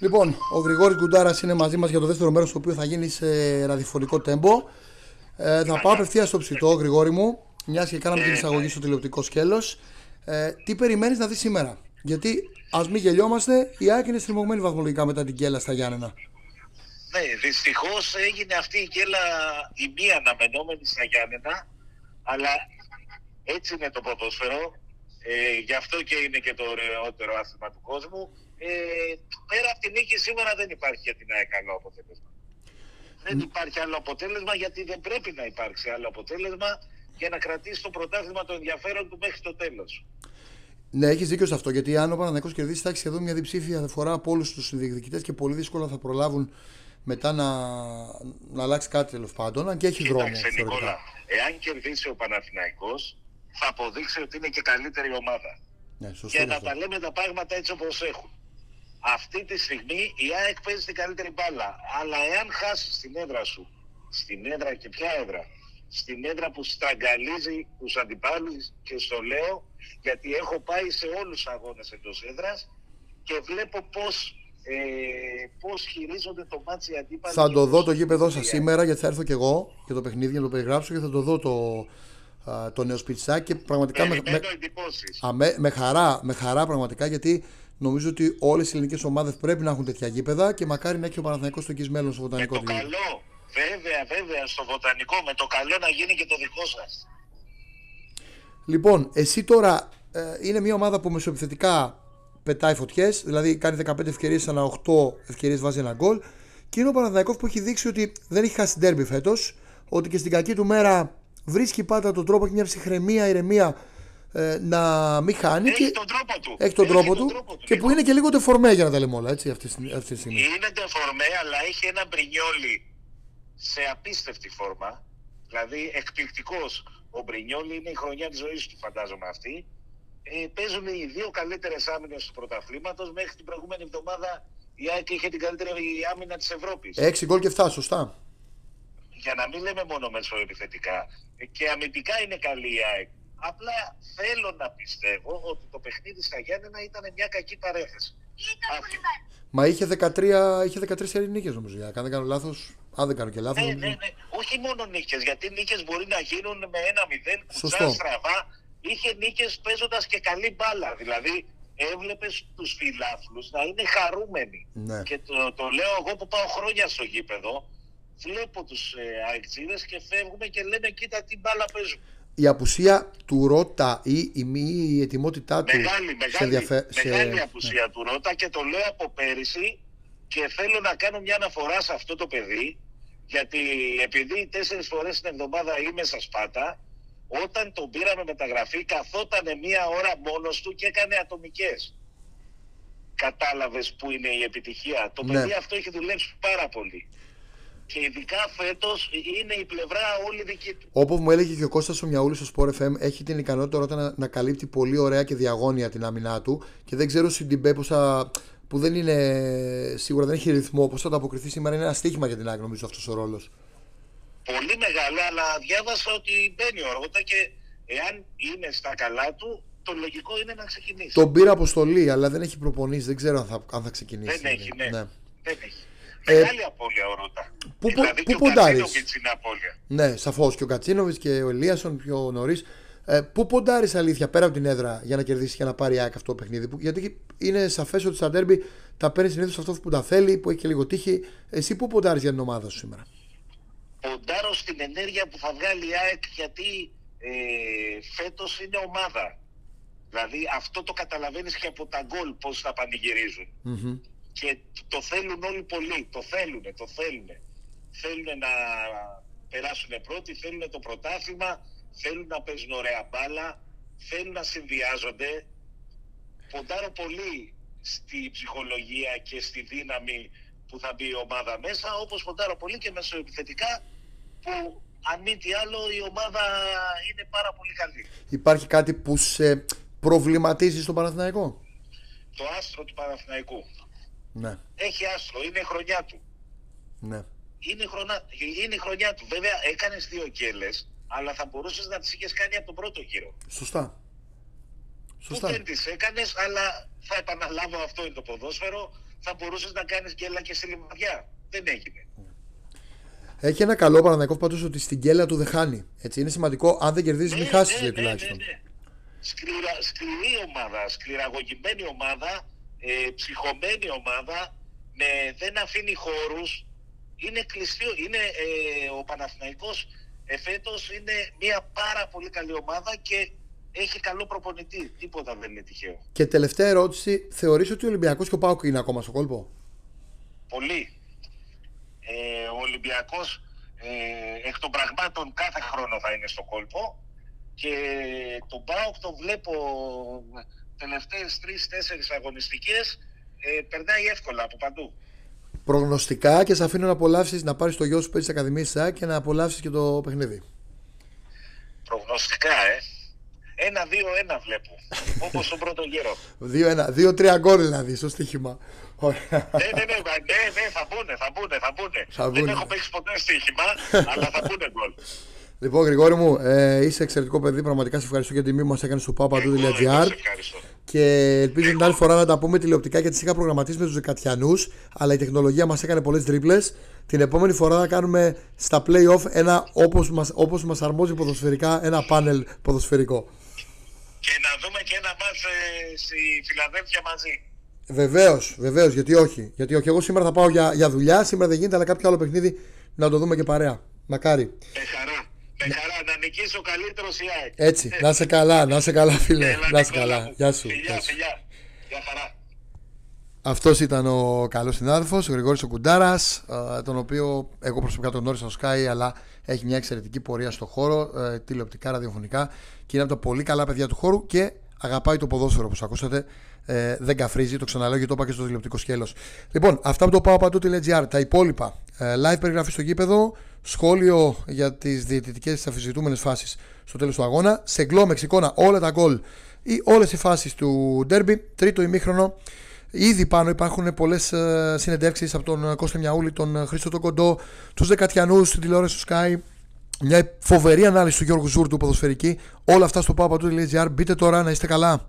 Λοιπόν, ο Γρηγόρης Γκουντάρα είναι μαζί μας για το δεύτερο μέρος, το οποίο θα γίνει σε ραδιοφωνικό τέμπο. Ε, θα πάω απευθείας στο ψητό, Γρηγόρη μου, μιας και κάναμε την εισαγωγή στο τηλεοπτικό σκέλος. Ε, τι περιμένεις να δεις σήμερα, Γιατί ας μην γελιόμαστε, η Άκη είναι στριμωγμένη βαθμολογικά μετά την κέλα στα Γιάννενα. Ναι, δυστυχώς έγινε αυτή η κέλα η μία αναμενόμενη στα Γιάννενα, αλλά έτσι είναι το ποδόσφαιρο. Ε, γι' αυτό και είναι και το ωραιότερο άθλημα του κόσμου. Ε, πέρα από την νίκη σήμερα δεν υπάρχει για την ΑΕΚ καλό αποτέλεσμα. Δεν υπάρχει άλλο αποτέλεσμα γιατί δεν πρέπει να υπάρξει άλλο αποτέλεσμα για να κρατήσει το πρωτάθλημα το ενδιαφέρον του μέχρι το τέλος. Ναι, έχεις δίκιο σε αυτό. Γιατί αν ο Παναγενικό κερδίσει, θα έχει σχεδόν μια διψήφια φορά από όλους τους διεκδικητές και πολύ δύσκολα θα προλάβουν μετά να, να αλλάξει κάτι τέλος πάντων. Αν και έχει Κοίταξε, δρόμο. Νικόλα, εάν κερδίσει ο Παναθηναϊκός θα αποδείξει ότι είναι και καλύτερη ομάδα. Ναι, σωστό Για είναι να αυτό. τα λέμε τα πράγματα έτσι όπως έχουν. Αυτή τη στιγμή η ΑΕΚ παίζει την καλύτερη μπάλα. Αλλά εάν χάσεις την έδρα σου, στην έδρα και ποια έδρα, στην έδρα που στραγγαλίζει τους αντιπάλους και στο λέω γιατί έχω πάει σε όλους τους αγώνες εντός έδρας και βλέπω πώς, ε, πώς χειρίζονται το ματς οι αντίπαλοι. Θα και το δω πώς- το γήπεδο σας η ΑΕΚ. σήμερα γιατί θα έρθω κι εγώ για το παιχνίδι για να το περιγράψω και θα το δω το, α, το νέο σπιτσάκι και πραγματικά με, με, Περιμένω εντυπώσεις. α, με, με χαρά, με χαρά πραγματικά γιατί νομίζω ότι όλες οι ελληνικές ομάδες πρέπει να έχουν τέτοια γήπεδα και μακάρι να έχει ο Παναθηναϊκός στο εκεί μέλλον στο Με βοτανικό το του γήπεδο. καλό, βέβαια, βέβαια, στο βοτανικό, με το καλό να γίνει και το δικό σας. Λοιπόν, εσύ τώρα ε, είναι μια ομάδα που μεσοεπιθετικά πετάει φωτιές, δηλαδή κάνει 15 ευκαιρίες ανά 8 ευκαιρίες βάζει ένα γκολ. Και είναι ο Παναθηναϊκός που έχει δείξει ότι δεν έχει χάσει ντέρμπι φέτος, ότι και στην κακή του μέρα βρίσκει πάντα τον τρόπο και μια ψυχραιμία, ηρεμία ε, να μην χάνει. Έχει και τον τρόπο του. έχει τον τρόπο του. και που είναι και λίγο τεφορμέ για να τα λέμε όλα, έτσι, αυτή, τη- αυτή τη στιγμή. Είναι τεφορμέ, αλλά έχει ένα μπρινιόλι σε απίστευτη φόρμα. Δηλαδή εκπληκτικός. Ο Μπρινιόλι είναι η χρονιά της ζωής του, φαντάζομαι αυτή. Ε, παίζουν οι δύο καλύτερες άμυνες του πρωταθλήματος. Μέχρι την προηγούμενη εβδομάδα η ΑΕΚ είχε την καλύτερη άμυνα της Ευρώπης. 6 γκολ και 7, σωστά. Για να μην λέμε μόνο μεσοεπιθετικά. Ε, Και αμυντικά είναι καλή η ΑΕΚ. Απλά θέλω να πιστεύω ότι το παιχνίδι στα Γιάννενα ήταν μια κακή παρέθεση. Αυτή. Μα είχε 13, είχε 13 νίκες νομίζω. Για, αν δεν κάνω λάθος. Αν δεν κάνω και λάθος. Ναι, ναι, ναι. Όχι μόνο νίκες, γιατί νίκες μπορεί να γίνουν με ένα μηδέν, Σωστό. κουτσά, στραβά. Είχε νίκες παίζοντας και καλή μπάλα. Δηλαδή, έβλεπες τους φιλάθλους να είναι χαρούμενοι. Ναι. Και το, το λέω εγώ που πάω χρόνια στο γήπεδο. Βλέπω τους ε, αεξίδες και φεύγουμε και λέμε: Κοίτα τι μπάλα παίζουν. η απουσία του Ρότα ή η μη η ετοιμότητά του Μεγάλη, σε μεγάλη, ενδιαφε- μεγάλη σε- απουσία του Ρώτα και το λέω από πέρυσι και θέλω να κάνω μια αναφορά σε αυτό το παιδί γιατί επειδή τέσσερις φορές την εβδομάδα είμαι στα Σπάτα όταν τον πήραμε μεταγραφή καθόταν μία ώρα μόνος του και έκανε ατομικές. Κατάλαβες που είναι η επιτυχία. Το Ναι. παιδί αυτό έχει δουλέψει πάρα πολύ. Και ειδικά φέτος είναι η πλευρά όλη δική του. Όπω μου έλεγε και ο Κώστας ο Μιαούλης στο Sport FM, έχει την ικανότητα Ρότα να, να καλύπτει πολύ ωραία και διαγώνια την άμυνά του και δεν ξέρω στην Τιμπέ πώς θα- που δεν είναι σίγουρα δεν έχει ρυθμό, πώς θα ανταποκριθεί σήμερα. Είναι ένα στοίχημα για την άκρη, νομίζω αυτός ο ρόλος. πολύ μεγάλο, αλλά διάβασα ότι μπαίνει ο Ρότα και εάν είναι στα καλά του, το λογικό είναι να ξεκινήσει. Τον πήρα αποστολή, αλλά δεν έχει προπονήσει. Δεν ξέρω αν θα, αν θα ξεκινήσει. Δεν έχει, ναι. ναι. Δεν έχει. Ε, Μεγάλη απώλεια ο Ρότα. πού- δηλαδή πού και ο ποντάρεις; Κατσίνοβιτς είναι απώλεια. Ναι, σαφώς. Και ο Κατσίνοβιτς και ο Ελίασον πιο νωρίς. Ε, πού ποντάρεις αλήθεια πέρα από την έδρα για να κερδίσεις και να πάρει η ΑΕΚ αυτό το παιχνίδι. Που, γιατί είναι σαφές ότι στα ντέρμπι τα παίρνει συνήθως αυτό που τα θέλει, που έχει και λίγο τύχη. Εσύ πού ποντάρεις για την ομάδα σου σήμερα; Ποντάρω στην ενέργεια που θα βγάλει η ΑΕΚ γιατί ε, φέτος είναι ομάδα. Δηλαδή αυτό το καταλαβαίνεις και από τα γκολ πώς θα πανηγυρίζουν. Μμμ. Και το θέλουν όλοι πολύ. Το θέλουν, το θέλουν. Θέλουν να περάσουν πρώτοι, θέλουν το πρωτάθλημα, θέλουν να παίζουν ωραία μπάλα, θέλουν να συνδυάζονται. Ποντάρω πολύ στη ψυχολογία και στη δύναμη που θα μπει η ομάδα μέσα, όπως ποντάρω πολύ και μεσοεπιθετικά που αν μη τι άλλο η ομάδα είναι πάρα πολύ καλή. Υπάρχει κάτι που σε προβληματίζει στον Παναθηναϊκό; Το άστρο του Παναθηναϊκού. Ναι, Έχει άστρο, είναι η χρονιά του. ναι. Είναι η, χρονιά, είναι η χρονιά του. Βέβαια, έκανες δύο κέλε, αλλά θα μπορούσες να τις είχες κάνει από τον πρώτο γύρο. Σωστά. Σωστά. που δεν τις έκανες, αλλά θα επαναλάβω αυτό είναι το ποδόσφαιρο, θα μπορούσες να κάνεις γκέλα και στη λιμαδιά. Δεν έγινε. Έχει ένα καλό Παναθηναϊκό πάντω ότι στην κέλα του δεν χάνει. Έτσι, είναι σημαντικό. Αν δεν κερδίζεις, μην Ναι, χάσεις ναι, λέει ναι, τουλάχιστον. ναι, ναι. Σκληρα, σκληρή ομάδα, σκληραγωγημένη ομάδα, ε, ψυχωμένη ομάδα, με, δεν αφήνει χώρους. Είναι κλειστή, είναι, ε, ο Παναθηναϊκός εφέτος είναι μια πάρα πολύ καλή ομάδα και έχει καλό προπονητή. Τίποτα δεν είναι τυχαίο. Και τελευταία ερώτηση, θεωρείς ότι ο Ολυμπιακός και ο Πάοκ είναι ακόμα στο κόλπο; Πολύ. Ε, ο Ολυμπιακός ε, εκ των πραγμάτων κάθε χρόνο θα είναι στο κόλπο και τον ΠΑΟΚ το βλέπω τελευταίες τρεις-τέσσερις αγωνιστικές ε, περνάει εύκολα από παντού. Προγνωστικά και σε αφήνω να απολαύσεις να πάρεις το γιο σου που παίζεις Ακαδημία ΣΑ και να απολαύσεις και το παιχνίδι. Προγνωστικά, ε. Ένα-δύο-ένα βλέπω. Όπως στον πρώτο γύρο. 2-1, 2-3 γκολ δηλαδή στο στοίχημα. Ωραία. ναι, ναι, ναι, ναι, ναι, θα μπουνε, θα μπουνε, θα μπουνε. Θα Δεν μπουνε. έχω παίξει ποτέ στοίχημα, αλλά θα μπουνε γκολ. Λοιπόν, Γρηγόρη μου, ε, είσαι εξαιρετικό παιδί. Πραγματικά σε ευχαριστώ για την τιμή που μας έκανες στο Εγώ, εγώ papadu.gr. σε ευχαριστώ. Και ελπίζω την άλλη φορά να τα πούμε τηλεοπτικά γιατί τι είχα προγραμματίσει με τους Δεκατιανούς. Αλλά η τεχνολογία μας έκανε πολλές τρίπλες. Την επόμενη φορά θα κάνουμε στα playoff ένα όπως μας όπως μας αρμόζει ποδοσφαιρικά, ένα πάνελ ποδοσφαιρικό. Και να δούμε και ένα μάτς ε, στη Φιλαδέλφια μαζί. Βεβαίως, βεβαίως, γιατί όχι. Γιατί όχι. Εγώ σήμερα θα πάω για, για δουλειά, σήμερα δεν γίνεται, αλλά κάποιο άλλο παιχνίδι να το δούμε και παρέα. Μακάρι. Με χαρά. Με χαρά να νικήσει ο καλύτερος η ΑΕΚ. Έτσι, να είσαι καλά, να είσαι καλά, φίλε. Έλα, Να είσαι Νικόλα καλά. μου. Γεια σου. Φιλιά, γεια σου. φιλιά. Γεια χαρά. Αυτός ήταν ο καλός συνάδελφος, ο Γρηγόρης ο Κουντάρας, τον οποίο εγώ προσωπικά τον γνώρισα στο Sky, αλλά έχει μια εξαιρετική πορεία στο χώρο, ε, τηλεοπτικά, ραδιοφωνικά και είναι από τα πολύ καλά παιδιά του χώρου και αγαπάει το ποδόσφαιρο όπως ακούσατε. Ε, δεν καφρίζει, το ξαναλέω γιατί το είπα και στο τηλεοπτικό σκέλος. Λοιπόν, αυτά από το πάω παντού.gr. Τα υπόλοιπα. Ε, live περιγραφή στο γήπεδο, σχόλιο για τις διαιτητικές αμφισβητούμενε φάσεις στο τέλος του αγώνα, σε γκλό μεξικόνα όλα τα γκολ ή όλες οι φάσεις του ντέρμπι, τρίτο ημίχρονο. Ήδη πάνω υπάρχουν πολλές συνεντεύξεις από τον ε, Κώστα Μιαούλη, τον ε, Χρήστο τον Κοντό, τους Δεκατιανούς στην τηλεόραση του Sky. Μια φοβερή ανάλυση του Γιώργου Ζούρτου ποδοσφαιρική. Όλα αυτά στο papadu.gr. Μπείτε τώρα να είστε καλά.